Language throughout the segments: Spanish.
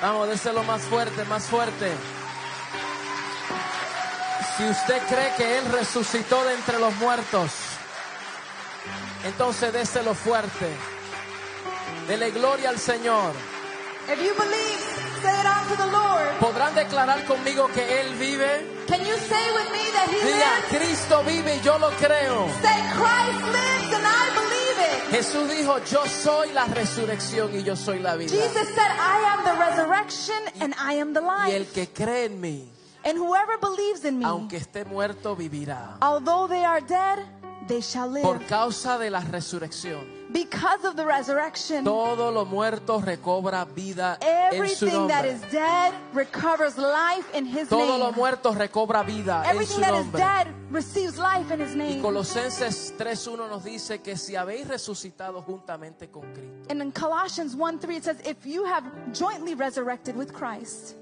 Vamos, déselo más fuerte, más fuerte. Si usted cree que Él resucitó de entre los muertos, entonces déselo fuerte. Dele gloria al Señor. If you believe, say it out to the Lord. ¿Podrán declarar conmigo que Él vive? Can you say with me that He Diga, lives? Cristo vive y yo lo creo. Say Christ lives and I believe it. Jesús dijo, yo soy la resurrección y yo soy la vida. Jesus said, I am the resurrection and I am the Y el life. que cree en mí, And whoever believes in me, aunque esté muerto, vivirá. although they are dead, they shall live. Por causa de la resurrección, Because of the resurrection, todo lo muerto recobra vida en su everything that nombre. is dead recovers life in His Todo lo name. muerto recobra vida en Everything su that is nombre. dead receives life in His Y name. Colosenses 3.1 nos dice que si habéis resucitado juntamente con Cristo, And in Colossians 1 3, it says, If you have jointly resurrected with Christ,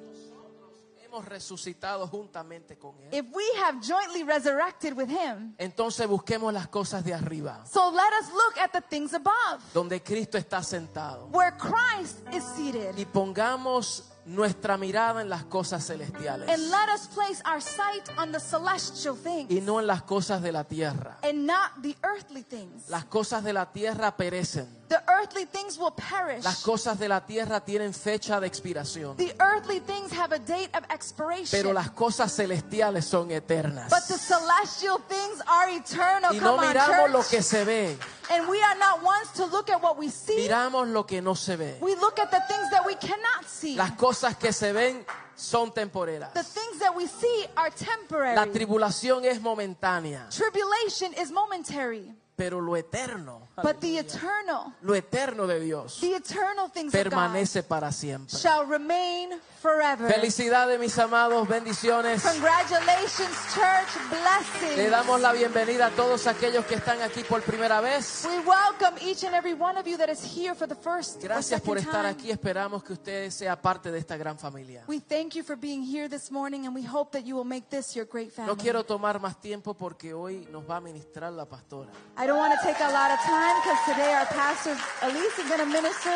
hemos resucitado juntamente con Él. if we have jointly resurrected with Him, Entonces busquemos las cosas de arriba, so let us look at the things above, donde Cristo está sentado. where Christ is seated. Y pongamos nuestra mirada en las cosas celestiales And let us place our sight on the celestial things y no en las cosas de la tierra. and not the earthly things. Las cosas de la tierra perecen. The earthly things will perish. Las cosas de la tierra tienen fecha de expiración. The earthly things have a date of expiration. Pero las cosas celestiales son eternas. but the celestial things are eternal. Y no Come on, miramos lo church. que se ve, And we are not ones to look at what we see. miramos lo que no se ve. We look at the things that we cannot see. Las cosas que se ven son temporeras. The things that we see are temporary. La tribulación es momentánea, Tribulation is momentary, pero lo eterno, but the eternal, lo eterno de Dios the eternal things of God permanece para siempre. shall remain forever. Felicidades mis amados, bendiciones. Congratulations, church. Blessings. Le damos la bienvenida a todos aquellos que están aquí por primera vez. We welcome each and every one of you that is here for the first or Gracias por estar time. aquí. Esperamos que usted sea parte de esta gran familia. We thank you for being here this morning and we hope that you will make this your great family. No quiero tomar más tiempo porque hoy nos va a ministrar la pastora. I don't want to take a lot of time because today our pastor Elise is going to minister.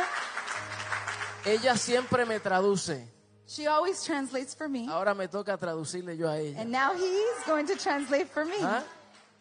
Ella siempre me traduce. She always translates for me. Ahora me toca traducirle yo a ella. And now he's going to translate for me. ¿Ah?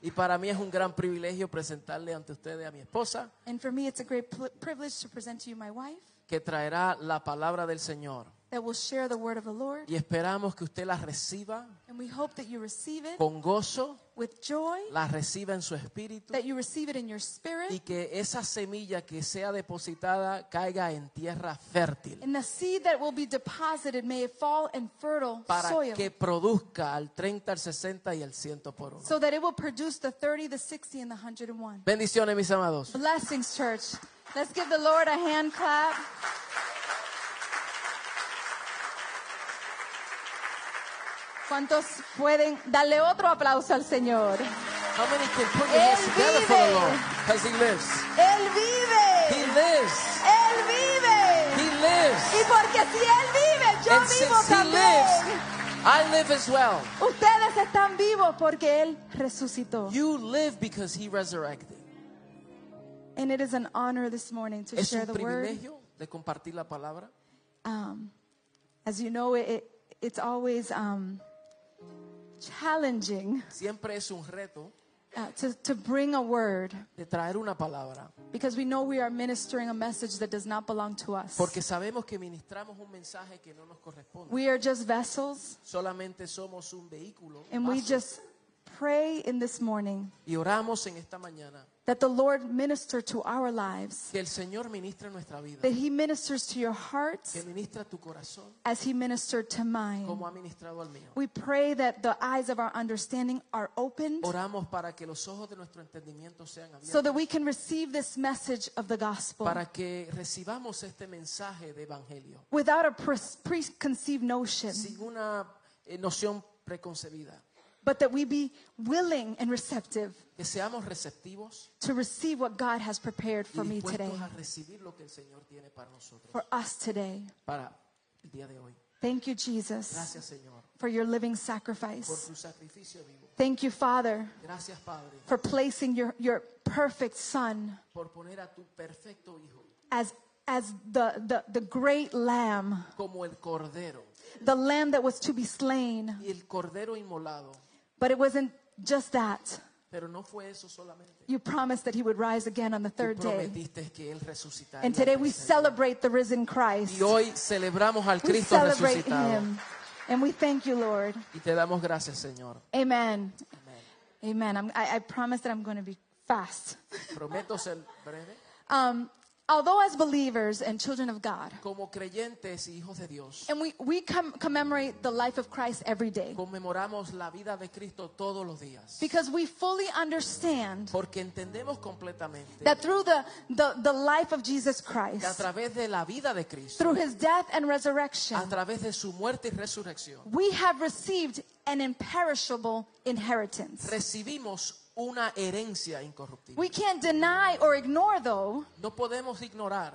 Y para mí es un gran privilegio presentarle ante ustedes a mi esposa, And for me, it's a great privilege to present to you my wife que traerá la palabra del Señor. That will share the word of the Lord. Y esperamos que usted la reciba And we hope that you receive it con gozo, with joy, la reciba en su espíritu that you receive it in your spirit. y que esa semilla que sea depositada caiga en tierra fértil And the seed that will be deposited, may it fall in fertile para soil. que produzca al 30, al 60 y al 100 por uno. So that it will produce the 30, the 60, and the 101. Bendiciones, mis amados. Blessings, church. Let's give the Lord a hand clap. ¿Cuántos pueden darle otro aplauso al Señor? How many can put your hands Él together for the vive. Lord? Because He lives. Él He vive. lives. Él vive. He lives. Y porque si Él vive, yo And vivo since He también. lives, I live as well. Ustedes están vivos porque Él resucitó. You live because He resurrected. And it is an honor this morning to Es share un the word. privilegio de compartir la palabra. Um, as you know, it, it's always um, challenging Siempre es un reto uh, to, to bring a word de traer una palabra. because we know we are ministering a message that does not belong to us. Porque sabemos que ministramos un mensaje que no nos corresponde. We are just vessels, Solamente somos un vehículo. and we vaso. just pray in this morning y oramos en esta mañana that the Lord minister to our lives, que el Señor ministre nuestra vida. that He ministers to your Que hearts ministra tu corazón as He ministered to mine. como ha ministrado al mío. We pray that the eyes of our understanding are opened Oramos para que los ojos de nuestro entendimiento sean abiertos. so that we can receive this message of the gospel para que recibamos este mensaje de evangelio without a pre- preconceived notion, sin una eh, noción preconcebida. But that we be willing and receptive Que seamos receptivos to receive what God has prepared for me today, a recibir lo que el Señor tiene para nosotros, for us today. para el día de hoy. Thank you, Jesus, Gracias, Señor, for your living por sacrifice. tu sacrificio vivo. Thank you, Father, Gracias, Padre, for placing your, your perfect Son por poner a tu perfecto Hijo as, as the, the, the great lamb, como el cordero the lamb that was to be slain. y el cordero inmolado. But it wasn't just that. Pero no fue eso solamente. You promised that he would rise again on the third day. que él. And today we celebrate the risen Christ. Y hoy celebramos al We Cristo celebrate resucitado. him. And we thank you, Lord. Y te damos gracias, Señor. Amen. Amen. I'm, I, I promise that I'm going to be fast. Prometo ser breve. Um, although, as believers and children of God, Como creyentes y hijos de Dios, and we, we com- commemorate the life of Christ every day conmemoramos la vida de Cristo todos los días. because we fully understand Porque entendemos completamente that through the, the, the life of Jesus que a Christ, través de la vida de Cristo, through his death and resurrection, a través de su muerte y resurrección, we have received an imperishable inheritance. recibimos una herencia incorruptible. We can't deny or ignore, though, No podemos ignorar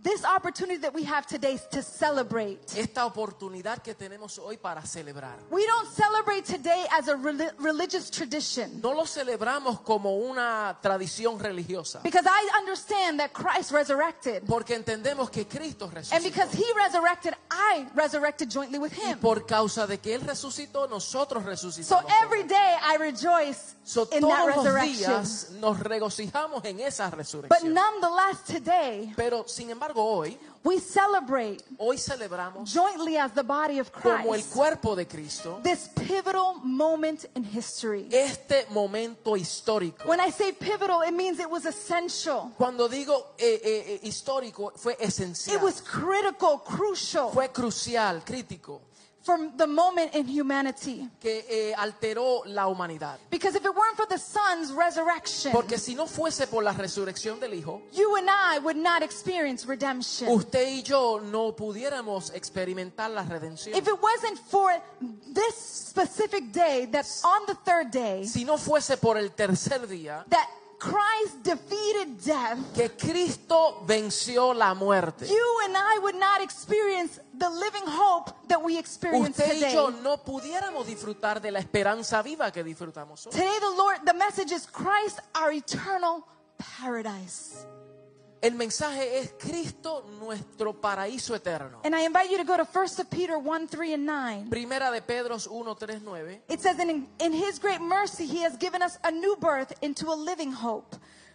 this opportunity that we have today to celebrate. esta oportunidad que tenemos hoy para celebrar. We don't celebrate today as a reli- religious tradition No lo celebramos como una tradición religiosa, because I understand that Christ resurrected. porque entendemos que Cristo And resucitó. because he resurrected, I resurrected jointly with Y him. por causa de que Él resucitó, nosotros So resucitamos. every day I rejoice So, in that todos los días nos regocijamos en esa But resurrección. nonetheless, today Pero sin embargo hoy, we celebrate hoy celebramos jointly as the body of como el Christ cuerpo de Cristo this pivotal moment in history. este momento histórico. When I say pivotal, it means it was essential. Cuando digo eh, eh, eh, histórico, fue It esencial, was critical, crucial fue crucial, crítico, from the moment in humanity. que eh, alteró la humanidad. Because if it weren't for the Son's resurrection, Porque si no fuese por la resurrección del Hijo, you and I would not experience redemption. usted y yo no pudiéramos experimentar la redención. If it wasn't for this specific day, that on the third day, Si no fuese por el tercer día, that Christ defeated death, que Cristo venció la muerte. you and I would not experience the living hope that we experience Usted y today. yo no pudiéramos disfrutar de la esperanza viva que disfrutamos hoy. Today, the Lord, the message is Christ, our eternal paradise. El mensaje es Cristo nuestro paraíso eterno. And I invite you to go to 1 Peter 1 3 and 9. Primera de Pedro 1, 3, 9. It says, in, in his great mercy, he has given us a new birth into a living hope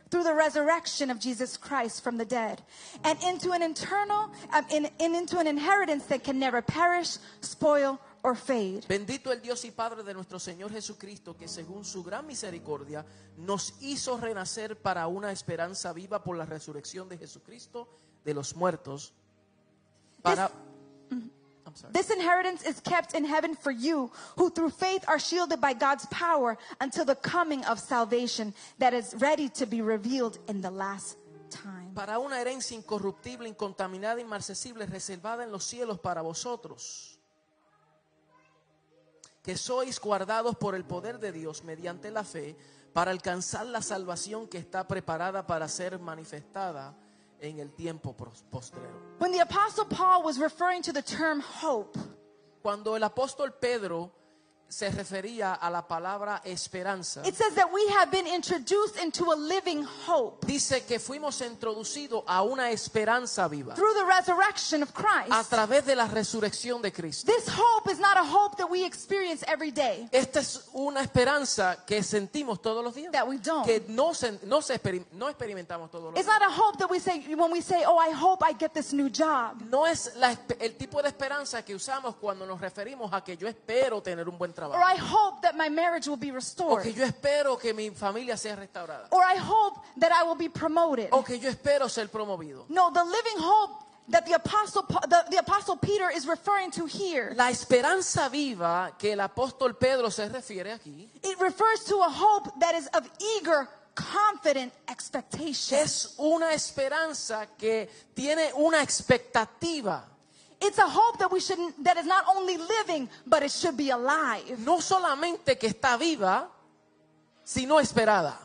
through the resurrection of Jesus Christ from the dead and into an eternal, um, in, in- into an inheritance that can never perish, spoil, or fade. Bendito el Dios y Padre de nuestro Señor Jesucristo, que según su gran misericordia nos hizo renacer para una esperanza viva por la resurrección de Jesucristo de los muertos. Para. I'm sorry. This inheritance is kept in heaven for you, who through faith are shielded by God's power until the coming of salvation that is ready to be revealed in the last time. Para una herencia incorruptible, incontaminada, inmarcesible, reservada en los cielos para vosotros, que sois guardados por el poder de Dios mediante la fe, para alcanzar la salvación que está preparada para ser manifestada en el tiempo postrero. When the Apostle Paul was referring to the term hope, Cuando el apóstol Pedro se refería a la palabra esperanza, it says that we have been introduced into a living hope dice que fuimos introducidos a una esperanza viva through the resurrection of a Christ. través de la resurrección de Cristo. This hope is not a hope that we experience every day, Esta es una esperanza que sentimos todos los días, that we don't. que no, se- no, se experim- no experimentamos todos los It's días. not a hope that we say when we say, "Oh, I hope I get this new job." No es la el tipo de esperanza que usamos cuando nos referimos a que yo espero tener un buen Or trabajo, I hope that my marriage will be o restored. que yo espero que mi familia sea restaurada, Or I hope that I will be promoted. o que yo espero ser promovido. No, the living hope that the apostle Pa- the, the apostle Peter is referring to here, La esperanza viva que el apóstol Pedro se refiere aquí it refers to a hope that is of eager, confident expectation. es una esperanza que tiene una expectativa. It's a hope that we should that is not only living, but it should be alive. no solamente que está viva, sino esperada.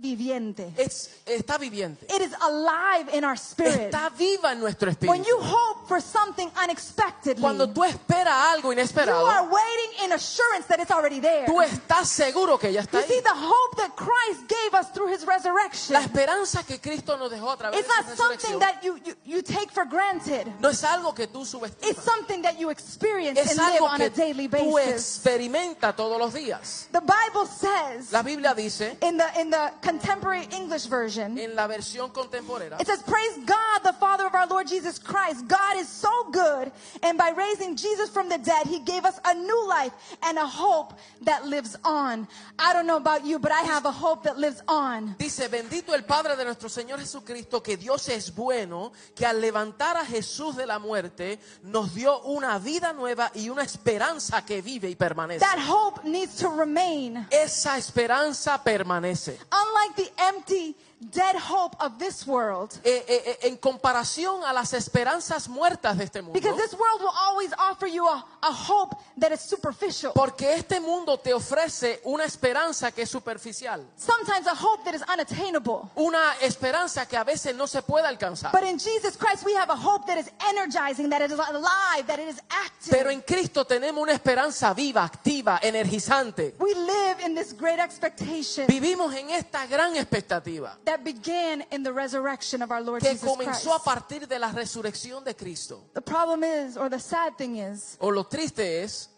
Viviente. es, está viviente. It is alive in our spirit. Está viva en nuestro When espíritu. you hope for something unexpectedly, Cuando tú esperas algo you are inesperado, waiting in assurance that it's already there. tú estás seguro que ya está You see, the hope that Christ gave us through his resurrection, La esperanza que Cristo nos dejó a través it's de su not something resurrección that you, you, you take for granted. no es algo que tú It's subestimas. something that you experience Es and live algo on que a daily tú basis. experimentas todos los días. The Bible says La Biblia dice in the in the contemporary English version, en la versión contemporánea it says, Praise God, the Father of our Lord Jesus Christ. God is so good, and by raising Jesus from the dead, He gave us a new life and a hope that lives on. I don't know about you, but I have a hope that lives on. Dice, bendito el Padre de nuestro Señor Jesucristo, que Dios es bueno, que al levantar a Jesús de la muerte, nos dio una vida nueva y una esperanza que vive y permanece. That hope needs to remain. Esa esperanza permanece. Unlike the empty, dead hope of this world. Eh, eh, eh, en comparación a las esperanzas muertas de este mundo, Because this world will always offer you a, a hope that is superficial. porque este mundo te ofrece una esperanza que es superficial, Sometimes a hope that is unattainable. una esperanza que a veces no se puede alcanzar. But in Jesus Christ, we have a hope that is energizing, that it is alive, that it is active. Pero en Cristo tenemos una esperanza viva, activa, energizante. we live in this great expectation Vivimos en esta gran expectativa that began in the resurrection of our Lord que Jesus comenzó a Christ. partir de la resurrección de Cristo. The problem is, or the sad thing is, O lo triste es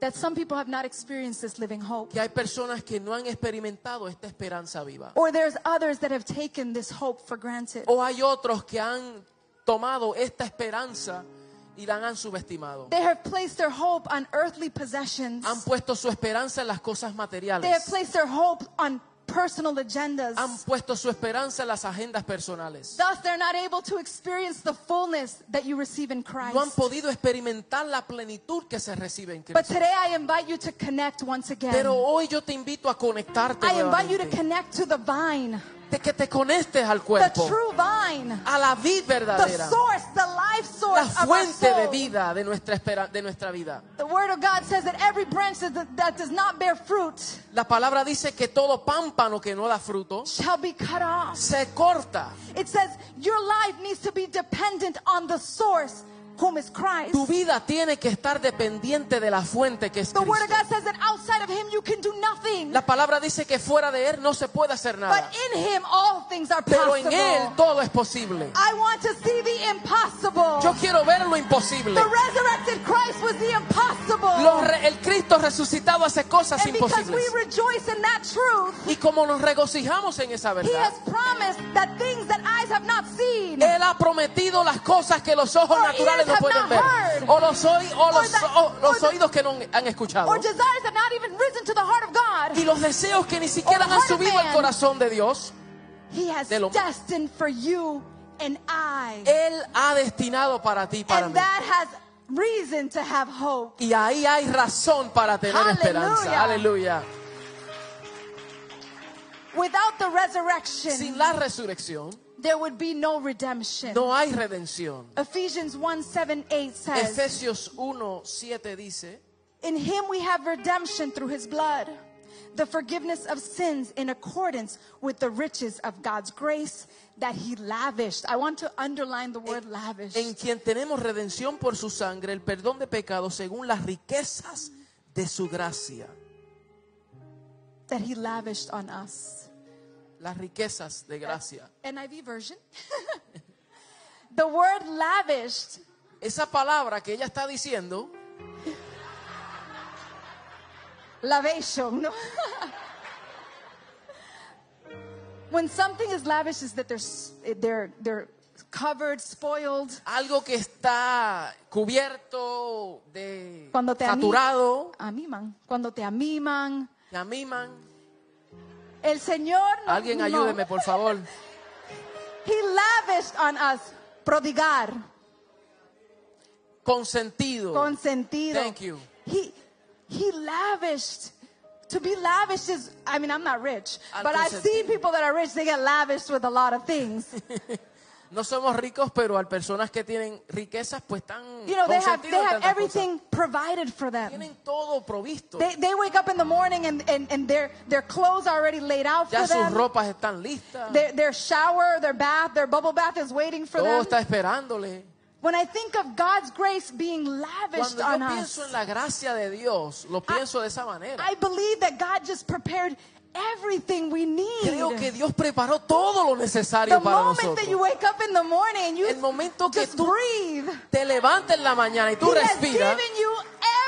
that some people have not experienced this living hope. que hay personas que no han experimentado esta esperanza viva. Or there's others that have taken this hope for granted. O hay otros que han tomado esta esperanza y la han subestimado. They have placed their hope on earthly possessions. Han puesto su esperanza en las cosas They have materiales. placed their hope on personal agendas. Han puesto su esperanza en las agendas personales. Thus, they're not able to experience the fullness that you receive in Christ. No han podido experimentar la plenitud que se recibe en But today I invite you to connect once again. Pero hoy yo te invito a conectarte I invite you to connect to the vine, De que te conectes al the cuerpo, true vine, a la vid the verdadera, source, the la source of our fuente de vida de nuestra, espera- de nuestra vida. The Word of God says that every branch that does not bear fruit La palabra dice que todo pámpano que no da fruto shall be cut off. se corta. It says your life needs to be dependent on the source, whom is Christ. Tu vida tiene que estar dependiente de la fuente que es The Word of. God says that outside of Him you can do nothing. La palabra dice que fuera de Él no se puede hacer But nada. in Him all things are Pero en possible. Él todo es posible. I want to see the impossible. Yo quiero ver lo imposible. The resurrected Christ was the impossible. Lo el Cristo resucitado hace cosas and because we imposibles. rejoice in that truth, Y como nos regocijamos en esa He verdad, has promised that things that eyes have not seen, Él ha prometido las cosas que los ojos naturales ears no have pueden not ver. heard. O los, oí- o Or los, that- o los or the- oídos que no han escuchado. God. Y los deseos que ni siquiera han subido al corazón de Dios. He has destined for you and I. Él ha destinado para ti, para and mí. that has reason to have hope. Y ahí hay razón para tener esperanza. Aleluya. Without the resurrection, Sin la resurrección there would be no redemption. no hay redención. Ephesians 1 7 8 says, Efesios 1, 7 dice, In him we have redemption through his blood, the forgiveness of sins in accordance with the riches of God's grace that he lavished. I want to underline the word lavished. en quien tenemos redención por su sangre, el perdón de pecados según las riquezas de su gracia. That he lavished on us. Las riquezas de gracia. NIV version. the word lavished Esa palabra que ella está diciendo lavation. No? when something is lavish, is that they're s- they're they're covered, spoiled. algo que está cubierto de Cuando te saturado, amiman. Cuando te amiman. El Señor. no- Alguien ayúdeme, por favor. He lavished on us. Prodigar. Consentido. Consentido. Thank you. He he lavished. To be lavished is, I mean, I'm not rich, Al but I've seen people that are rich, they get lavished with a lot of things. No somos ricos, pero hay personas que tienen riquezas, pues están You know, they have, they have everything provided for cosas. them. Tienen todo provisto. They, they wake up in the morning and, and, and their, their clothes are already laid out Ya for sus them. ropas están listas. Their, their shower, their bath, their bubble bath is waiting for Todo them. está esperándole. When I think of God's grace being lavished Cuando yo on pienso us, en la gracia de Dios, lo pienso de esa manera. I believe that God just prepared everything we need. Creo que Dios preparó todo lo the necesario para moment that you nosotros. wake up in the morning you El momento que tú breathe, te levantas en la mañana y tú He has respiras, given you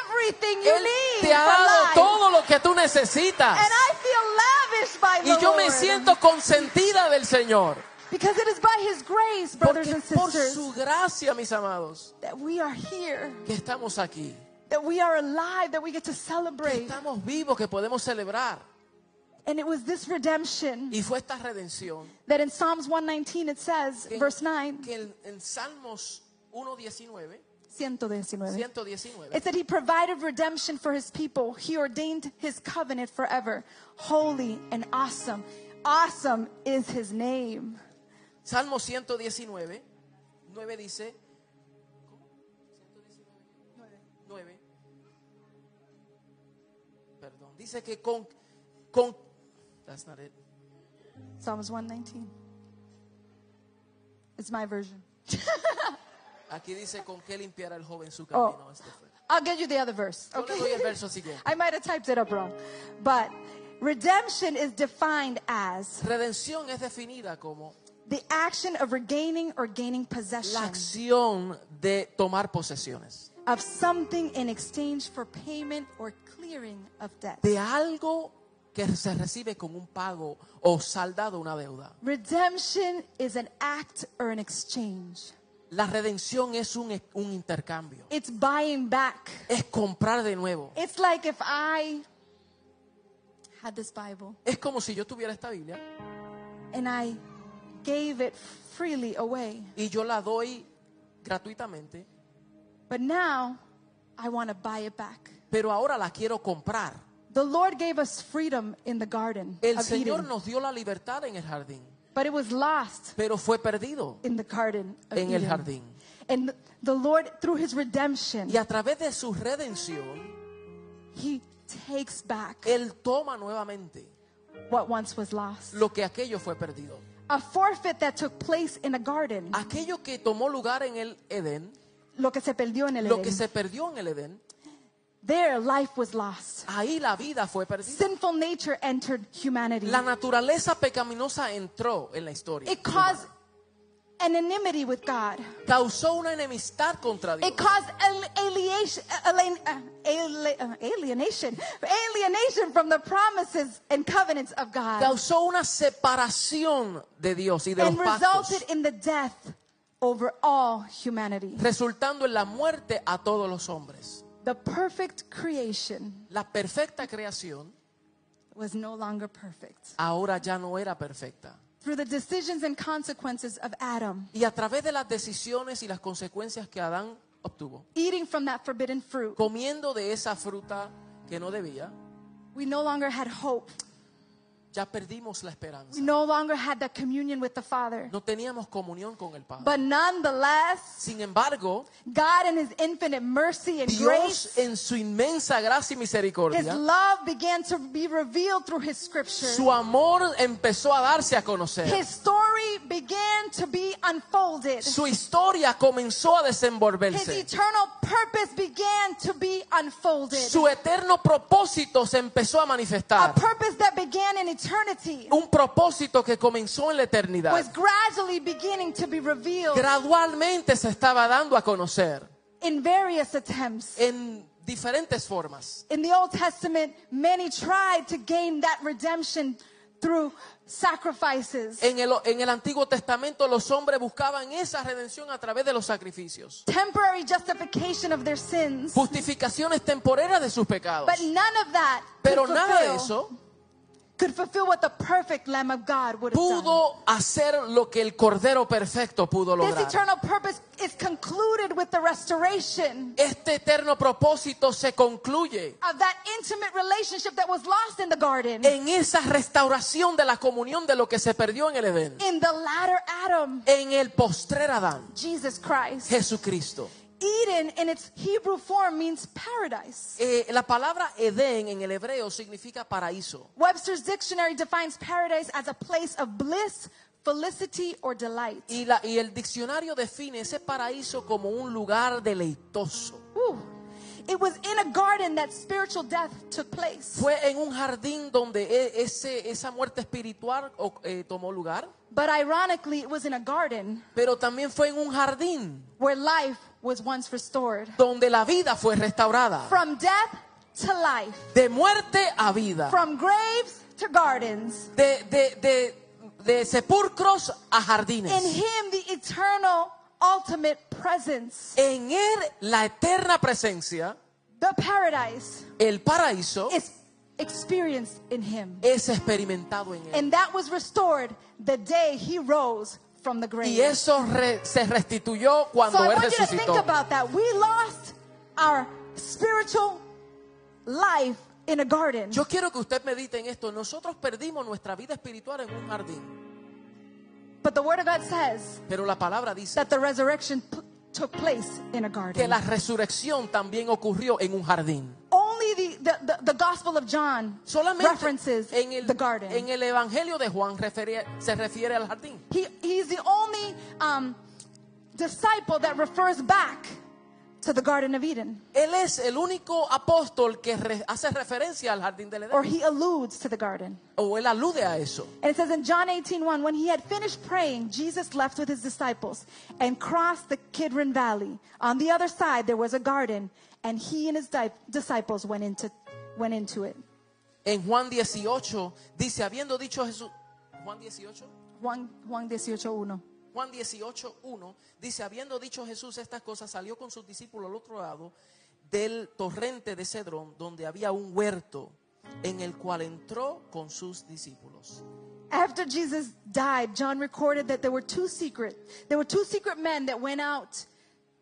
everything you Él need te ha dado life. todo lo que tú necesitas. And I feel lavished by the Y yo me siento consentida del Señor. Because it is by His grace, brothers Porque and por sisters, su gracia, mis amados, that we are here, que estamos aquí. that we are alive, that we get to Que celebrate. estamos vivos, que podemos celebrar. And it was this redemption Y fue esta redención that in Psalms 119 it says, que, verse 9, que en, en Salmos 1.19, 119. 119, It said he provided redemption for his people. He ordained his covenant forever. Holy and awesome. Awesome is his name. Salmo 119, 9 dice, ¿cómo? 119, 9. Perdón, dice que con, con, that's not it. Psalms 119. It's my version. Aquí dice con qué limpiará el joven su Oh. camino. Fue. I'll get you the other verse. Yo le doy el Okay. I might have typed it up wrong. But redemption is defined as Redención es definida como the action of regaining or gaining possession la acción de tomar posesiones, of something in exchange for payment or clearing of debt. de algo que se recibe con un pago o saldado una deuda. Redemption is an act or an exchange. La redención es un, un intercambio, It's buying back. es comprar de nuevo. It's like if I had this Bible Es como si yo tuviera esta Biblia and I gave it freely away. y yo la doy gratuitamente, But now I want to buy it back. pero ahora la quiero comprar. The Lord gave us freedom in the garden El of Señor Eden, nos dio la libertad en el jardín, but it was lost pero fue perdido in the garden of en el Eden. jardín. And the Lord, through His redemption, Y a través de su redención, He takes back Él toma nuevamente what once was lost. lo que aquello fue perdido. A forfeit that took place in a garden, Aquello que tomó lugar en el Edén, lo que se perdió en el lo que Edén. se perdió en el Edén, There, life was lost. ahí la vida fue perdida. Sinful nature entered humanity. La naturaleza pecaminosa entró en la historia. It caused an enmity with God. Causó una enemistad contra Dios. It caused al- alienation, alien- ali- uh, alienation, alienation from the promises and covenants of God, Causó una separación de Dios y de and los pactos, resulted in the death over all humanity. resultando en la muerte a todos los hombres. The perfect creation La perfecta creación was no longer perfect. ahora ya no era perfecta. Through the decisions and consequences of Adam Y a través de las decisiones y las consecuencias que Adán obtuvo, eating from that forbidden fruit, comiendo de esa fruta que no debía, we no longer had hope. Ya perdimos la esperanza. We no longer had that communion with the Father. No teníamos comunión con el Padre. But nonetheless, Sin embargo, God in His infinite mercy and Dios grace, en su inmensa gracia y His misericordia, love began to be revealed through His scripture. su amor empezó a darse a conocer. His story began to be unfolded. Su historia comenzó a His desenvolverse. eternal purpose began to be unfolded. Su eterno propósito se empezó a A manifestar. purpose that began in eternity Un propósito que comenzó en la eternidad. was gradually beginning to be revealed Gradualmente se estaba dando a conocer in various attempts. en diferentes formas. In the Old Testament, many tried to gain that redemption through sacrifices. En el, en el Antiguo Testamento los hombres buscaban esa redención a través de los sacrificios. temporary justification of their sins. Justificaciones temporeras de sus pecados. But none of that Pero nada de eso pudo hacer lo que el Cordero Perfecto pudo This lograr. eternal purpose is concluded with the restoration Este eterno propósito se concluye of that intimate relationship that was lost in the garden, en esa restauración de la comunión de lo que se perdió en el Edén, in the latter Adam, en el postrer Adán, Jesus Christ. Jesucristo. Eden in its Hebrew form means paradise. Eh, la palabra Edén en el hebreo significa paraíso. Webster's dictionary defines paradise as a place of bliss, felicity, or delight. Y, la- y el diccionario define ese paraíso como un lugar deleitoso. It was in a garden that spiritual death took place. Fue en un jardín donde e- ese, esa muerte espiritual eh, tomó lugar, But ironically, it was in a garden pero también fue en un jardín where life was once restored. donde la vida fue restaurada. From death to life, De muerte a vida. from graves to gardens. De, de, de, de sepulcros a In jardines. Him, the eternal, ultimate presence, En él la eterna presencia, the paradise, el paraíso, is experienced in Him. es experimentado en él. And that was restored the day He rose from the grave. Y eso re- se restituyó So cuando I él want you to think resucitó. about that. We lost our spiritual life in a garden. Yo quiero que usted medite en esto. Nosotros perdimos nuestra vida espiritual en un jardín. But the Word of God says Pero la palabra dice that the resurrection took place in a que garden. la resurrección también ocurrió en un jardín. Only the, the, the, the Gospel of John Solamente references en el, the garden. en el Evangelio de Juan refiere- se refiere al jardín. He, he's the only um, disciple that refers back to the Garden of Eden, Él es el único apóstol que re- hace referencia al jardín del or he alludes to the garden. O él alude a eso. And it says in John 18:1, when he had finished praying, Jesus left with his disciples and crossed the Kidron Valley. On the other side, there was a garden, and he and his di- disciples went into, went into it. En Juan 18 dice, habiendo dicho Jesús, Juan 18, Juan, Juan 18:1. Juan 18, 1 dice, habiendo dicho Jesús estas cosas, salió con sus discípulos al otro lado del torrente de Cedrón, donde había un huerto en el cual entró con sus discípulos. After Jesus died, John recorded that there were two secret, there were two secret men that went out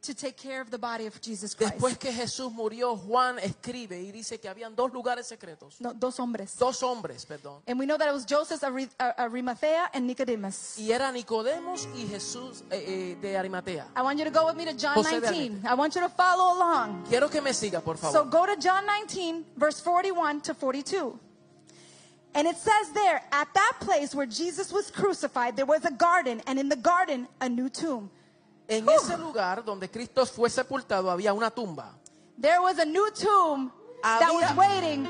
to take care of the body of Jesus Christ. Después que Jesús murió, Juan escribe y dice que habían dos lugares secretos, No, dos hombres. dos hombres, perdón. And we know that it was Joseph Ari- Ar- Arimathea and Nicodemus. Y era Nicodemos y Jesús eh, eh, de Arimatea. I want you to go with me to John José 19. I want you to follow along. Quiero que me siga, por favor. So go to John 19, verse 41 to 42. And it says there, at that place where Jesus was crucified, there was a garden, and in the garden, a new tomb. En ese lugar donde Cristo fue sepultado había una tumba. There was a new tomb that was waiting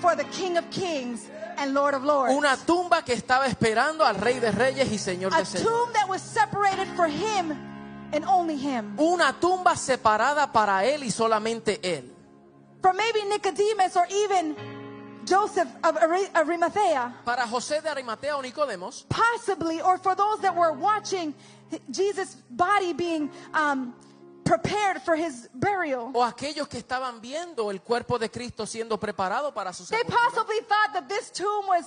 for the King of Kings and Lord of Lords. Una tumba que estaba esperando al Rey de Reyes y Señor a de Señores. tomb that was separated for him and only him. Una tumba separada para él y solamente él. For maybe Nicodemus or even Joseph of Ari- Arimathea, Para José de Arimatea o Nicodemos, possibly, or for those that were watching Jesus' body being um, prepared for his burial. o aquellos que estaban viendo el cuerpo de Cristo siendo preparado para su They sepultura. possibly thought that this tomb was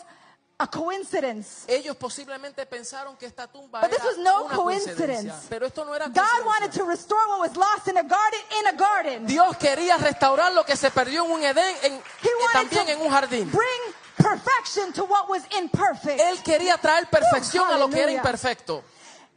a coincidence. Ellos posiblemente pensaron que esta tumba But this was no una coincidence. Pero esto no era God wanted to restore what was lost in a garden in a garden. Dios quería restaurar lo que se perdió en un Edén, en- He eh, wanted también en un jardín. to bring perfection to what was imperfect. Él quería traer perfección a lo que era imperfecto.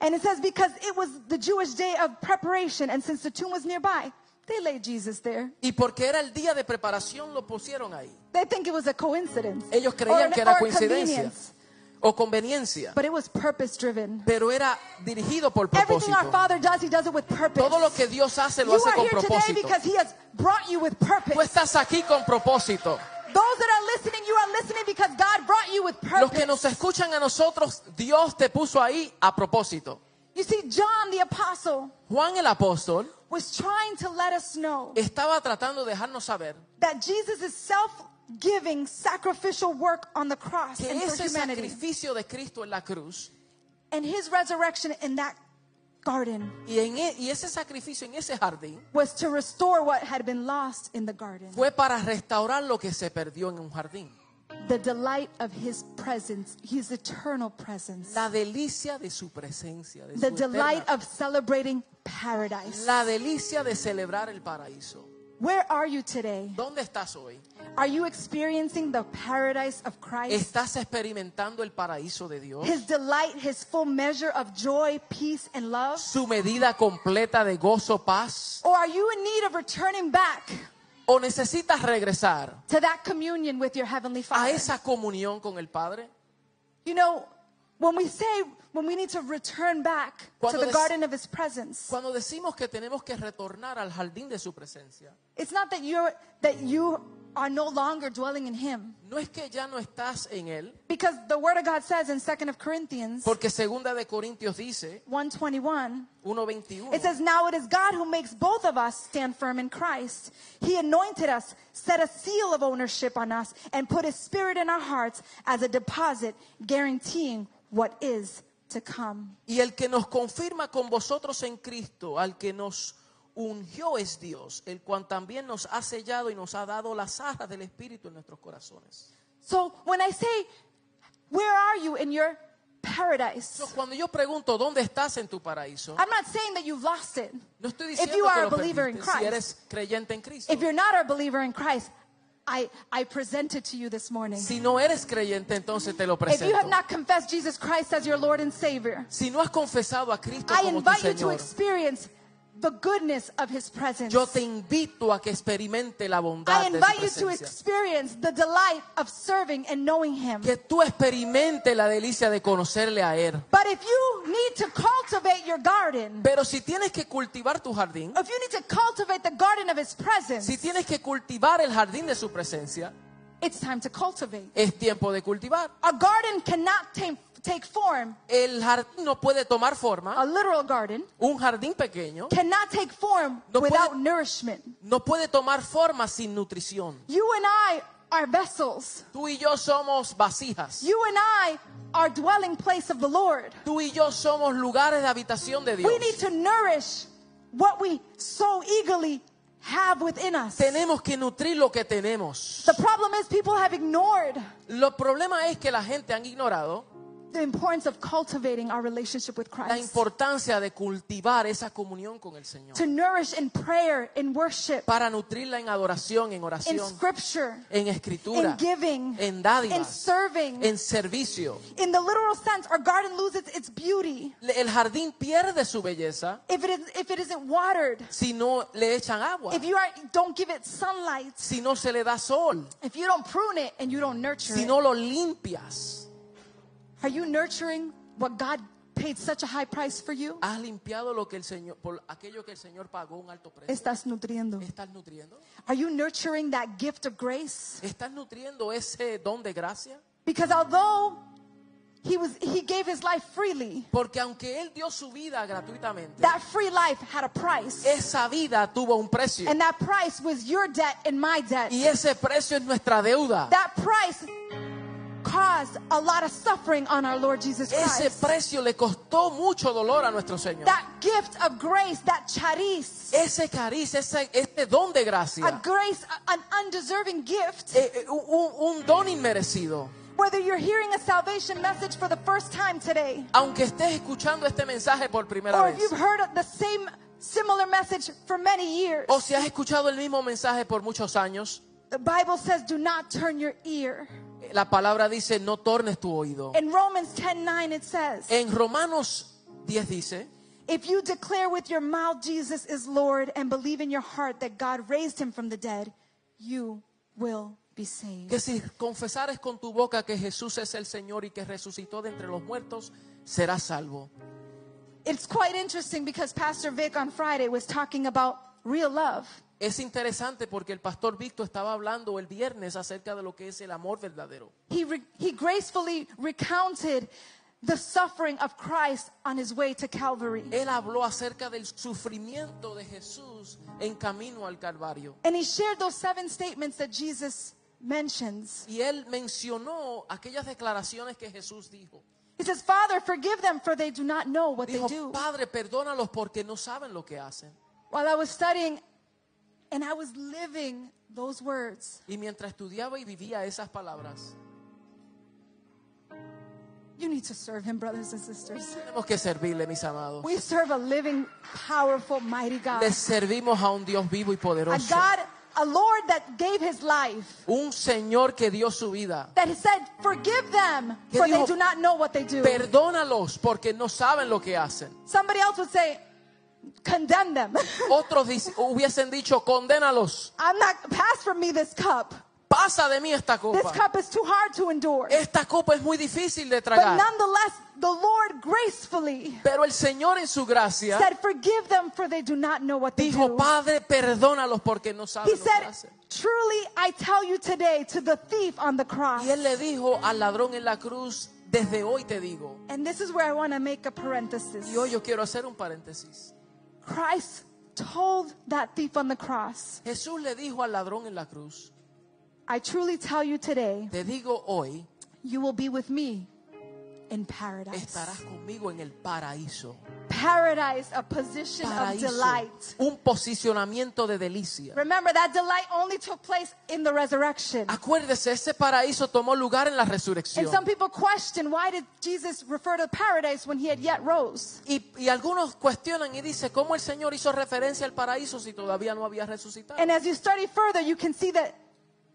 And it says, because it was the Jewish day of preparation, and since the tomb was nearby, they laid Jesus there. Y porque era el día de preparación lo pusieron ahí. They think it was a coincidence. Ellos or creían an- que era coincidencia convenience. o conveniencia, But it was purpose driven. pero era dirigido por Everything our. Father does, He does it with purpose. Todo lo que Dios hace lo you hace are con here today because He has brought you with purpose. Tú estás aquí con propósito. Those that are listening, you are listening because God brought you with purpose. Los que nos escuchan a nosotros, Dios te puso ahí a propósito. You see, John the Apostle Juan el apóstol was trying to let us know estaba tratando de dejarnos saber that Jesus' is self giving sacrificial work on the cross que and for ese humanity sacrificio de Cristo en la cruz and his resurrection in that garden y, en e- y ese sacrificio en ese jardín was to restore what had been lost in the garden. fue para restaurar lo que se perdió en un jardín. the delight of his presence, his eternal presence, La delicia de su presencia, de the su delight eterna- of celebrating paradise. la delicia de celebrar el paraíso. Where are you today? ¿Dónde estás hoy? Are you experiencing the paradise of Christ? ¿Estás experimentando el paraíso de Dios? His delight, his full measure of joy, peace, and love? ¿Su medida completa de gozo, paz? Or are you in need of returning back ¿O necesitas regresar to that communion with your Heavenly Father? a esa comunión con el Padre? You know, when we say when we need to return back to the garden of His presence, Cuando decimos que tenemos que retornar al jardín de su presencia, it's not that you're that you are no longer dwelling in Him, no es que ya no estás en Él, because the Word of God says in Second of Corinthians porque segunda de Corintios dice, 121. 1.21, It says, Now it is God who makes both of us stand firm in Christ. He anointed us, set a seal of ownership on us, and put his spirit in our hearts as a deposit, guaranteeing what is to come. y el que nos confirma con vosotros en Cristo, al que nos ungió es Dios, el cual también nos ha sellado y nos ha dado las arras del Espíritu en nuestros corazones. So when I say, Where are you in your paradise? So, cuando yo pregunto, ¿dónde estás en tu paraíso? I'm not saying that you've lost it. No estoy If diciendo you que are lo a believer in perdiste, si Christ. eres creyente en Cristo. If you're not a believer in Christ, I, I present it to you this morning. Si no eres creyente, entonces te lo If you have not confessed Jesus Christ as your Lord and Savior, Si no has confesado a Cristo I como tu invite you to experience the goodness of His presence. yo te invito a que experimente la I bondad de su invite you to experience the delight of serving and knowing Him. Que tú experimente la delicia de conocerle a Él. But if you need to cultivate your garden, Pero si tienes que cultivar tu jardín, if you need to cultivate the garden of His presence, si tienes que cultivar el jardín de su presencia, it's time to cultivate. es tiempo de cultivar. A garden cannot ta- take form, El jardín no puede tomar a forma, literal garden un jardín pequeño cannot take form No without puede- nourishment. no puede tomar forma sin nutrición. You and I are vessels. Tú y yo somos vasijas. You and I are dwelling place of the Lord. Tú y yo somos lugares de habitación de Dios. We need to nourish what we so eagerly have within us. Tenemos que nutrir lo que tenemos. The problem is people have ignored Lo problema es que la gente han ignorado the importance of cultivating our relationship with la Christ. importancia de cultivar esa comunión con el Señor. To nourish in prayer, in worship, Para nutrirla en adoración, en in oración, scripture, en escritura, in giving, en in dádivas, serving. en servicio. In the literal sense, our garden loses its beauty El jardín pierde su belleza if it, is, if it isn't watered, si no le echan agua, if you are, don't give it sunlight, si no se le da sol, if you don't prune it and you don't nurture si it. no lo limpias. Are you nurturing what God paid such a high price for you? ¿Has limpiado lo que el Señor, por aquello que el Señor pagó un alto precio? Estás nutriendo. ¿Estás nutriendo? Are you nurturing that gift of grace? ¿Estás nutriendo ese don de gracia? Because although he was he gave his life freely, Porque aunque Él dio su vida gratuitamente, that free life had a price. esa vida tuvo un precio. And that price was your debt and my debt. Y ese precio es nuestra deuda. That price caused a lot of suffering on our Lord Jesus Ese Christ. precio le costó mucho dolor a nuestro Señor. That gift of grace, that charis, Ese cariz, ese, ese don de gracia. a grace, an undeserving gift. eh, eh, un, un don inmerecido. Whether you're hearing a salvation message for the first time today, Aunque estés escuchando este mensaje por primera or if vez, you've heard the same similar message for many years, o si has escuchado el mismo mensaje por muchos años, the Bible says, do not turn your ear. La palabra dice, no tornes tu oído. In Romans 10:9 it says, En Romanos 10 dice, If you declare with your mouth Jesus is Lord and believe in your heart that God raised him from the dead, you will be saved. que si confesares con tu boca que Jesús es el Señor y que resucitó de entre los muertos, serás salvo. It's quite interesting because Pastor Vic on Friday was talking about real love. Es interesante porque el pastor Víctor estaba hablando el viernes acerca de lo que es el amor verdadero. He, re- he gracefully recounted the suffering of Christ on his way to Calvary. Él habló acerca del sufrimiento de Jesús en camino al Calvario. And he shared those seven statements that Jesus mentions. Y él mencionó aquellas declaraciones que Jesús dijo. He says, Father, forgive them, for they do not know what they Dijo, do. Padre, perdónalos porque no saben lo que hacen. While I was studying and I was living those words, Y mientras estudiaba y vivía esas palabras, You need to serve him, brothers and sisters. Tenemos que servirle, mis amados. We serve a living, powerful, mighty God. Le servimos a un Dios vivo y poderoso. A God, a Lord that gave his life. Un Señor que dio su vida. That he said, forgive them, for they do not know what they do. Perdónalos porque no saben lo que hacen. Somebody else would say, condemn them. Otros hubiesen dicho, condénalos. I'm not, pass from me this cup. Pasa de mí esta This copa. cup is too hard to endure. Esta copa es muy difícil de But tragar. nonetheless, the Lord gracefully Pero el Señor en su gracia said, forgive them, for they do not know what they dijo, do. Padre, perdónalos porque no He saben lo que said, hacen. truly I tell you today to the thief on the cross. Y él le dijo al ladrón en la cruz, desde hoy te digo. And this is where I want to make a parenthesis. Y hoy yo quiero hacer un paréntesis. Christ told that thief on the cross, Jesús le dijo al ladrón en la cruz, I truly tell you today, te digo hoy, you will be with me in paradise. estarás conmigo en el paraíso. Paradise, a position of Paraíso, delight. un posicionamiento de delicia. Remember, that delight only took place in the resurrection. Acuérdese, ese paraíso tomó lugar en la And resurrección. some people question why did Jesus refer to paradise when he had yet rose? Y, y algunos cuestionan y dicen, ¿cómo el Señor hizo referencia al paraíso si todavía no había resucitado? And as you study further, you can see that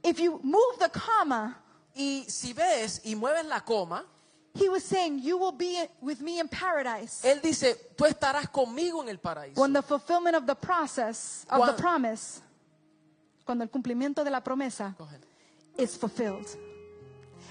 if you move the comma, Y si ves y mueves la coma, he was saying, You will be with me in paradise. Él dice, tú estarás conmigo en el paraíso. When the fulfillment of the process, of the promise, cuando el cumplimiento de la promesa is fulfilled.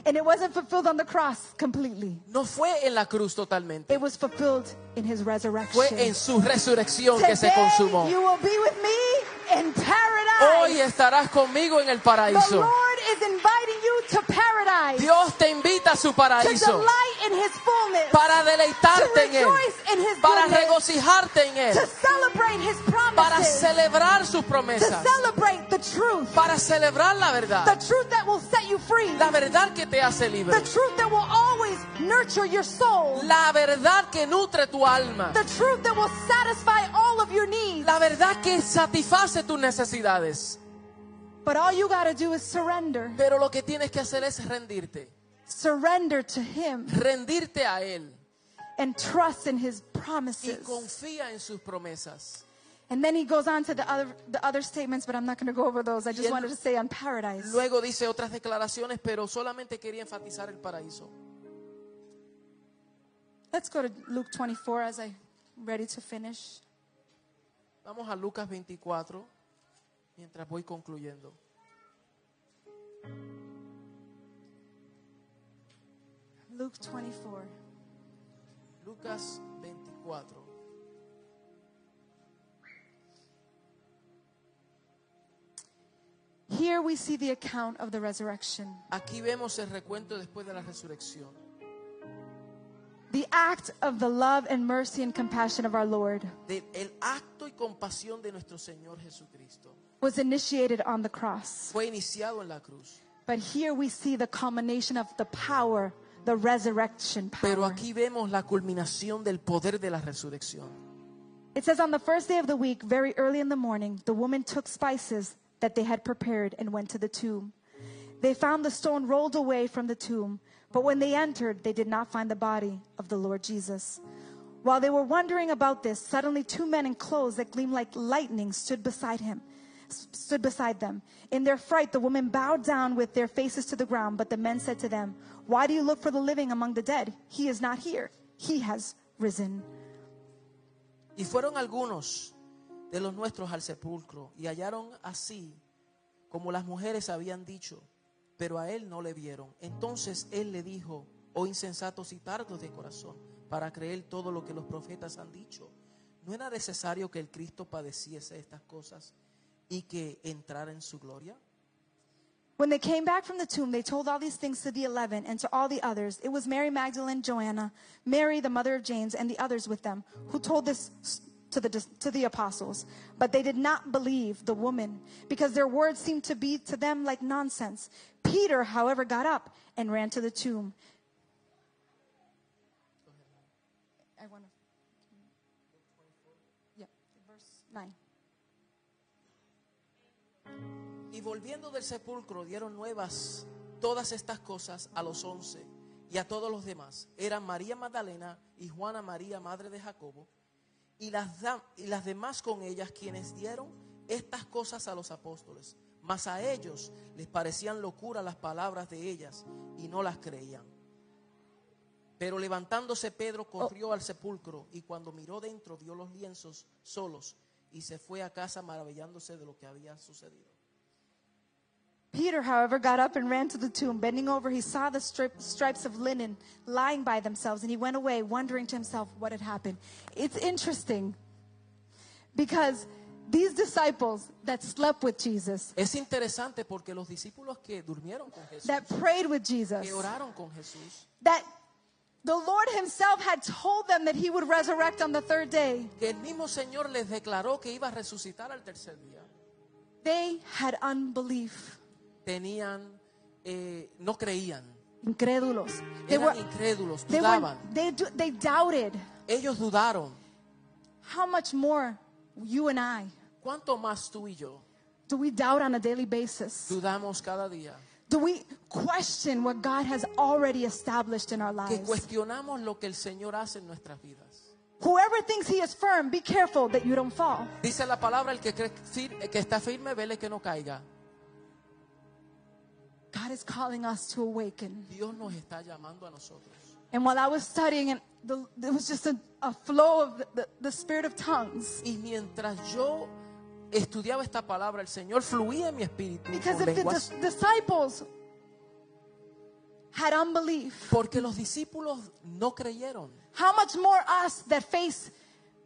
And it wasn't fulfilled on the cross completely. No fue en la cruz totalmente, It was fulfilled in his resurrection. fue en su resurrección que se Today, consumó. you will be with me in paradise. Hoy estarás conmigo en el the paraíso. Lord is inviting to paradise. Dios te invita a su to paraíso delight in his fullness. para deleitarte en Él, rejoice in his para goodness. regocijarte en Él, to celebrate his para promises. celebrar sus to promesas, celebrate the truth. para celebrar la The verdad, truth that will set you free. la verdad que te hace The libre, truth that will always nurture your soul. la verdad que nutre tu alma, The truth that will satisfy all of your needs. la verdad que satisface tus necesidades. But all you got to do is surrender. Pero lo que tienes que hacer es rendirte, Surrender to him rendirte a Él and trust in his promises. y confía en sus promesas. And then he goes on to the other the other statements, but I'm not going to go over those. I just wanted to say on paradise. Luego dice otras declaraciones, pero solamente quería enfatizar el paraíso. Let's go to Luke 24 as I ready to finish. Vamos a Lucas 24, mientras voy concluyendo. Luke 24. Lucas 24. Here we see the account of the resurrection. Aquí vemos el recuento después de la resurrección. Act of the love and mercy and compassion of our Lord el acto y compasión de nuestro Señor Jesucristo. was initiated on the cross. Fue iniciado en la cruz. But here we see the culmination of the power, the resurrection power. Pero power. aquí vemos la culminación del poder de la resurrección. It says, On the first day of the week, very early in the morning, the woman took spices that they had prepared and went to the tomb. They found the stone rolled away from the tomb, but when they entered, they did not find the body of the Lord Jesus. While they were wondering about this, suddenly two men in clothes that gleamed like lightning stood beside him. Stood beside them. In their fright, the women bowed down with their faces to the ground, but the men said to them, Why do you look for the living among the dead? He is not here. He has risen. Y fueron algunos de los nuestros al sepulcro y hallaron así como las mujeres habían dicho, pero a él no le vieron. Entonces él le dijo, oh insensatos y tardos de corazón, para creer todo lo que los profetas han dicho. ¿No era necesario que el Cristo padeciese estas cosas y que entrara en su gloria? When they came back from the tomb, they told all these things to the eleven and to all the others. It was Mary Magdalene, Joanna, Mary, the mother of James, and the others with them, who told this to the, to the apostles. But they did not believe the woman, because their words seemed to be to them like nonsense. Peter, however, got up and ran to the tomb. I want to. Yeah, verse 9. Y volviendo del sepulcro dieron nuevas todas estas cosas a los once y a todos los demás. Eran María Magdalena y Juana María, madre de Jacobo, y las, da- y las demás con ellas quienes dieron estas cosas a los apóstoles. Mas a ellos les parecían locura las palabras de ellas y no las creían. Pero levantándose Pedro corrió al sepulcro y cuando miró dentro vio los lienzos solos y se fue a casa maravillándose de lo que había sucedido. Peter, however, got up and ran to the tomb. Bending over, he saw the strip, stripes of linen lying by themselves, and he went away, wondering to himself what had happened. It's interesting because these disciples that slept with Jesus, Es interesante porque los discípulos que durmieron con Jesús, that prayed with Jesus, que oraron con Jesús, that the Lord Himself had told them that He would resurrect on the third day, que el mismo Señor les declaró que iba a resucitar al tercer día, they had unbelief. Tenían, eh, no creían, Incrédulos. They were, eran incrédulos, they, were, dudaban. they, do- they doubted. Ellos dudaron. How much more you and I ¿Cuánto más tú y yo do we doubt on a daily basis? dudamos cada día? Do we question what God has already established in our Que lives? cuestionamos lo que el Señor hace en nuestras vidas. Whoever thinks he is firm, be careful that you don't fall. Dice la palabra, el que, cree que está firme, vele que no caiga. God is calling us to awaken. Dios nos está llamando a nosotros. And while I was studying, and the, there was just a, a flow of the, the, the spirit of tongues. Y mientras yo estudiaba esta palabra, el Señor fluía en mi espíritu Because if the dis- disciples had unbelief, Porque los discípulos no creyeron. how much more us that face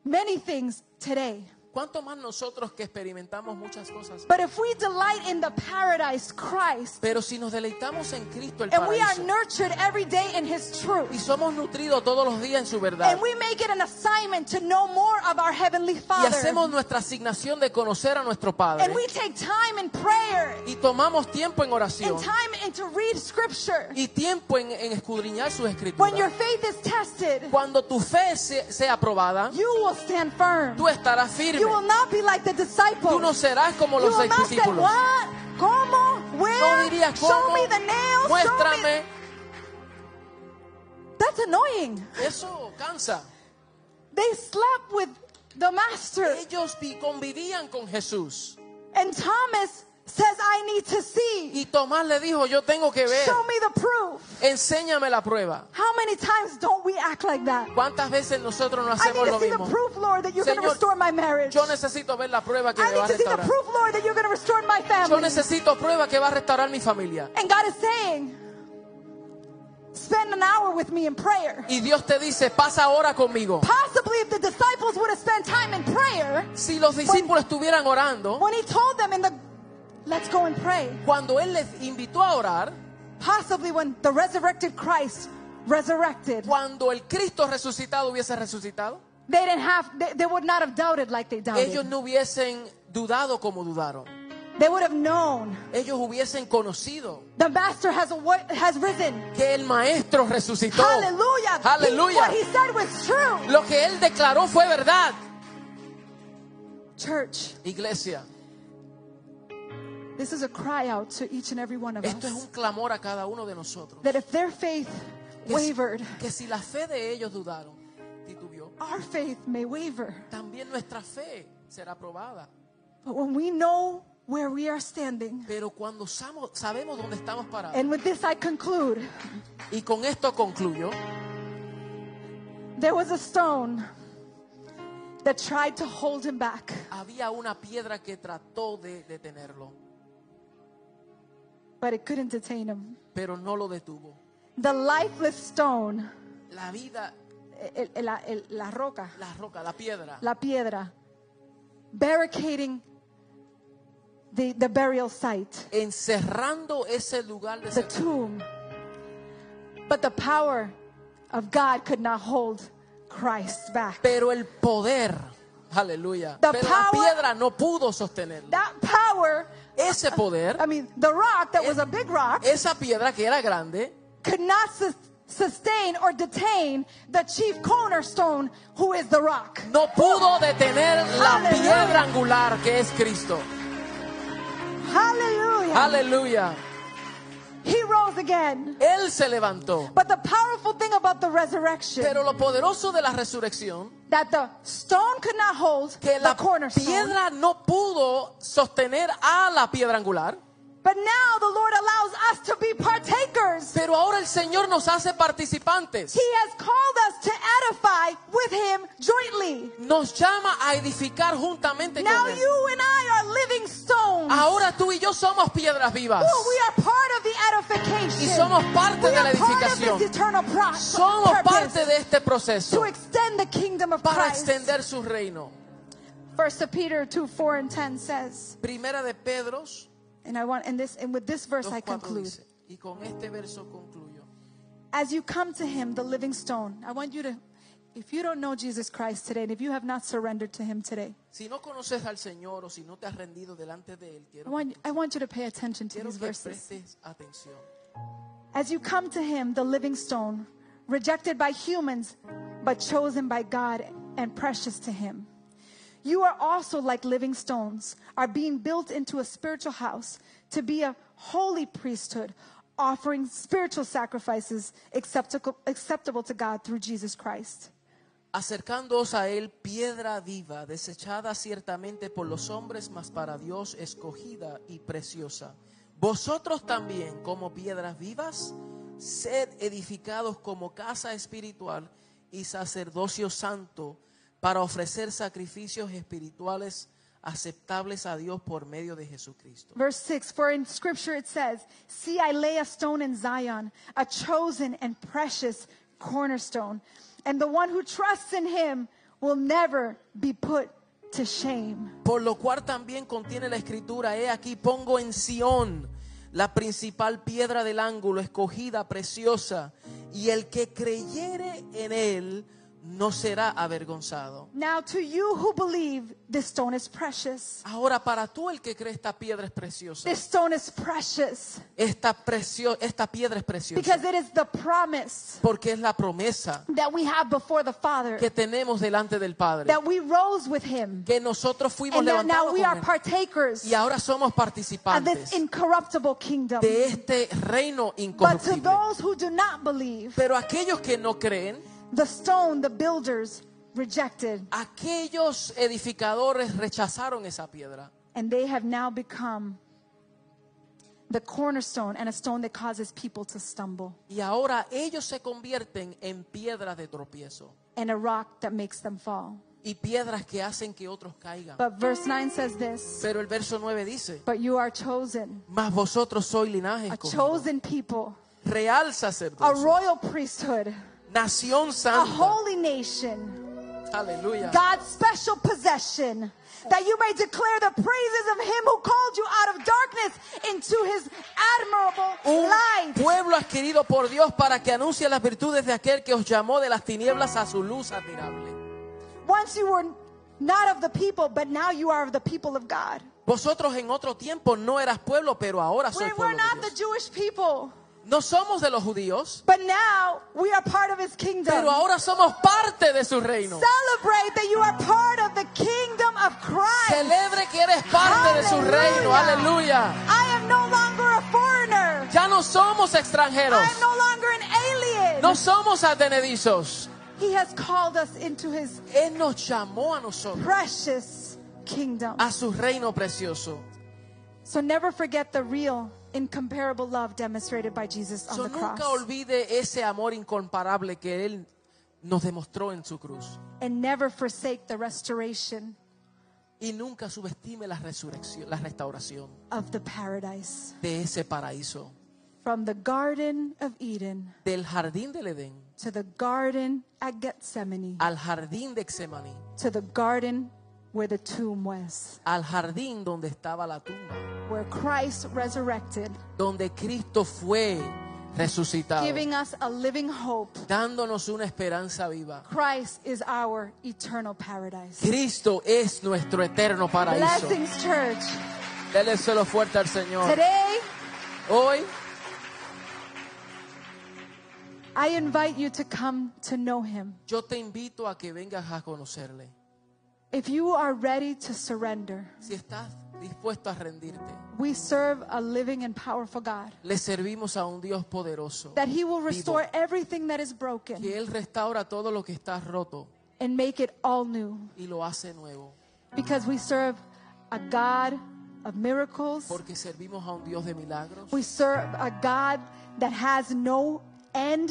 many things today? ¿Cuánto más nosotros que experimentamos muchas cosas? But if we delight in the paradise Christ, Pero si nos deleitamos en Cristo el and we are paraíso nurtured every day in his truth, y somos nutridos todos los días en su verdad and we make it an assignment to know more of our heavenly y Father, hacemos nuestra asignación de conocer a nuestro Padre and we take time in prayer y tomamos tiempo en oración and time to read scripture, y tiempo en, en escudriñar sus when your escrituras, faith is tested, cuando tu fe se- sea aprobada, you will stand firm. tú estarás firme. You will not be like the disciples. Tú no serás como You los will not say, discípulos. what? ¿Cómo? Where? No dirías Show me the nails. Show me. muéstrame. That's annoying. Eso cansa. They slept with the master. Ellos vi- convivían con Jesús. And Thomas says, I need to see. Y Tomás le dijo, yo tengo que ver. Show me the proof. Enséñame la prueba. How many times don't we act like that? ¿Cuántas veces nosotros no I need hacemos to lo see the mismo? proof, Lord, that you're Señor, restore my marriage. Yo necesito ver la prueba que I me va a to see the restaurar. proof, Lord, that you're going to restore my Yo family. necesito prueba que va a restaurar mi familia. And God is saying, spend an hour with me in prayer. Y Dios te dice, pasa ahora conmigo. Possibly if the disciples would have spent time in prayer, Si los discípulos estuvieran orando, when he told them in the, let's go and pray, cuando Él les invitó a orar, possibly when the resurrected Christ resurrected, cuando el Cristo resucitado hubiese resucitado, they didn't have, they, they would not have doubted like they doubted. ellos no hubiesen dudado como dudaron. They would have known Ellos hubiesen conocido the master has, has risen. que el Maestro resucitó. Hallelujah. What he said was true. Lo que Él declaró fue verdad. Church, Iglesia, this is a cry out to each and every one of esto es us un clamor a cada uno de nosotros. that if their faith Que si, wavered, que si la fe de ellos dudaron, titubeó, our faith may waver. también nuestra fe será probada. But when we know where we are standing, Pero cuando samo- sabemos dónde estamos parados, and with this I conclude, y con esto concluyo, there was a stone that tried to hold him back. había una piedra que trató de detenerlo, but it couldn't detain him. pero no lo detuvo. The lifeless stone, La vida, el- el- la, el- la roca, la roca, la piedra, la piedra, barricading the, the burial site, encerrando ese lugar de the tomb. But the power of God could not hold Christ back. Pero el poder, aleluya, The pero la power- piedra no pudo sostenerlo. That power, Ese poder, I mean, the rock that was a big rock, esa piedra que era grande, could not sus- sustain or detain the chief cornerstone who is the rock. no pudo detener la Aleluya. piedra angular que es Cristo. Hallelujah. Aleluya. He rose rose again. Él se levantó. But the powerful thing about the resurrection Pero lo poderoso de la resurrección, that the stone could not hold que the la cornerstone. piedra no pudo sostener a la piedra angular, But now the Lord allows us Señor nos hace participantes. He has called us to edify with him jointly. Nos llama a edificar juntamente Now con Él. you and I are living stones. Ahora tú y yo somos piedras vivas. Oh, we are part of the edification. Y somos parte we de la edificación. Somos purpose parte de este proceso to extend the kingdom of para Christ. extender su reino. First Peter 2, 4 and 10 says, Primera de Pedros and I want and this and with this verse I 2.4 conclude. dice, y con este verso concluyo. As you come to him, the living stone, I want you to if you don't know Jesus Christ today, and if you have not surrendered to him today, Si no conoces al Señor o si no te has rendido delante de Él, I quiero, want, I want you to pay attention to quiero these que verses. prestes atención. As you come to him, the living stone, rejected by humans, but chosen by God and precious to him. You are also like living stones, are being built into a spiritual house to be a holy priesthood, offering spiritual sacrifices acceptable, to God through Jesus Christ. Acercándoos a Él, piedra viva, desechada ciertamente por los hombres, mas para Dios escogida y preciosa. Vosotros también, como piedras vivas, sed edificados como casa espiritual y sacerdocio santo para ofrecer sacrificios espirituales aceptables a Dios por medio de Jesucristo. Verse 6 For in scripture it says, See, I lay a stone in Zion, a chosen and precious cornerstone, and the one who trusts in him will never be put to shame. Por lo cual también contiene la escritura, he aquí pongo en Sión la principal piedra del ángulo, escogida, preciosa, y el que creyere en él no será avergonzado. Now, to you who believe, this stone is precious. Ahora para tú el que cree esta piedra es preciosa. This stone is precious Esta, precio- esta piedra es preciosa because it is the promise porque es la promesa that we have before the Father, que tenemos delante del Padre, that we rose with him, que nosotros fuimos and that now levantados we are partakers y ahora somos of participantes this incorruptible kingdom. de este reino But to incorruptible. those who do not believe, Pero aquellos que no creen, the stone the builders rejected, aquellos edificadores rechazaron esa piedra and they have now become the cornerstone and a stone that causes people to stumble, y ahora ellos se convierten en piedras de tropiezo and a rock that makes them fall. y piedras que hacen que otros caigan. But verse 9 says this Pero el verso 9 dice, But you are chosen, mas vosotros sois linaje a escogido, chosen people, real a royal priesthood, nación a santa. holy nation. God's special possession, that you may declare the praises of him who called you out of darkness into his admirable Un light. pueblo adquirido por Dios para que anuncie las virtudes de aquel que os llamó de las tinieblas a su luz admirable. Once you were not of the people, but now you are of the people of God. Vosotros en otro tiempo no eras pueblo, pero ahora sois We're, we're pueblo de not the. Jewish people, No somos de los judíos, but now we are part of his kingdom. pero ahora somos parte de su reino. Celebrate that you are part of the kingdom of Christ. Celebre que eres parte de su reino. Aleluya. I am no longer a foreigner. Ya no somos extranjeros. I am no longer an alien. No somos advenedizos. He has called us into his Él nos llamó a nosotros, precious kingdom. a su reino precioso. So never forget the real, incomparable love demonstrated by Jesus on So, the cross. nunca olvide ese amor incomparable que Él nos demostró en su cruz. And never forsake the restoration Y nunca subestime la resurrección, la restauración of the paradise. de ese paraíso. From the Garden of Eden Del jardín del Edén to the garden at Gethsemane al jardín de Exemaní, to the garden where the tomb was, al jardín donde estaba la tumba, where Christ resurrected, donde Cristo fue resucitado, giving us a living hope. dándonos una esperanza viva. Christ is our eternal paradise. Cristo es nuestro eterno paraíso. Blessings, church. Fuerte al Señor. Today, Hoy I invite you to come to know Him. yo te invito a que vengas a conocerle. If you are ready to surrender, Si estás dispuesto a rendirte. We serve a living and powerful God. Le servimos a un Dios poderoso, That He will vivo, restore everything that is broken que Él restaura todo lo que está roto and make it all new. y lo hace nuevo. Because we serve a God of miracles. Porque servimos a un Dios de milagros, We serve a God that has no end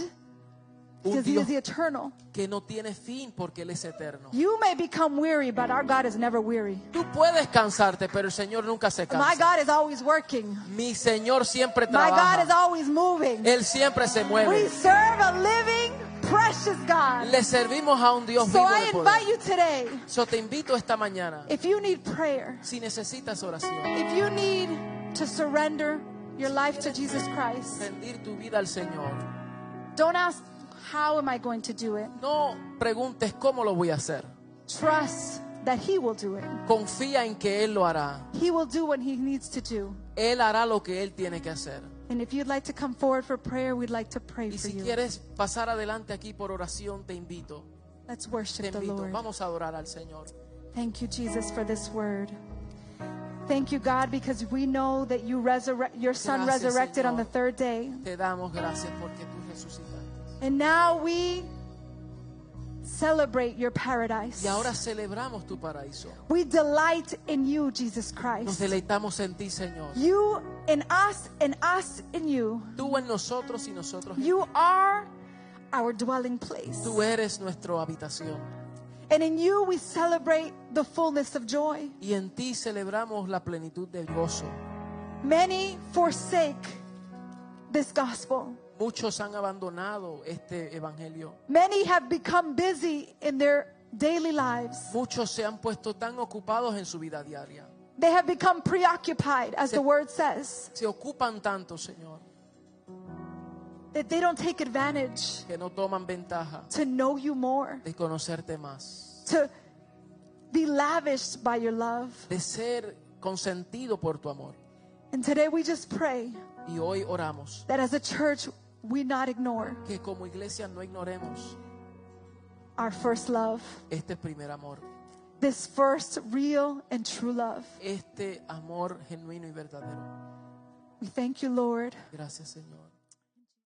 un because He Dios is eternal. que no tiene fin porque Él es eterno. You may become weary, but our God is never weary. Tú puedes cansarte, pero el Señor nunca se My cansa. God is always working. Mi Señor siempre My God is trabaja. always moving. Él siempre se We mueve. serve a living, precious God. Le servimos a un Dios So vivo I de invite poder. you today, So te invito esta mañana, if you need prayer, si necesitas oración, if you need to surrender your life to Jesus Christ, rendir tu vida al Señor. don't ask, how am I going to do it? No preguntes cómo lo voy a hacer. Trust that He will do it. Confía en que Él lo hará. He will do what He needs to do. Él hará lo que Él tiene que hacer. And if you'd like to come forward for prayer, we'd like to pray Y for si you. quieres pasar adelante aquí por oración, te invito. Let's Te worship the invito. Lord. Vamos a adorar al Señor. Thank you, Jesus, for this word. Thank you, God, because we know that you your Son Gracias, resurrected on Señor. the third day. Te damos gracias porque tú resucitaste. And now we celebrate your paradise. Y ahora celebramos tu paraíso. We delight in you, Jesus Christ. Nos deleitamos en ti, Señor. You in us and us in you. Tú en nosotros y nosotros en ti. You are our dwelling place. Tú eres nuestra habitación. And in you we celebrate the fullness of joy. Y en ti celebramos la plenitud del gozo. Many forsake this gospel. Muchos han abandonado este evangelio. Many have become busy in their daily lives. Muchos se han puesto tan ocupados en su vida diaria. They have become preoccupied, as the word says, Se ocupan tanto, Señor, that they don't take advantage que no toman ventaja to know you more, de conocerte más, to be lavished by your love. de ser consentido por tu amor. And today we just pray Y hoy oramos that as a church we not ignore que como iglesia no ignoremos our first love, este primer amor, this first real and true love. este amor genuino y verdadero. We thank you, Lord, Gracias, Señor.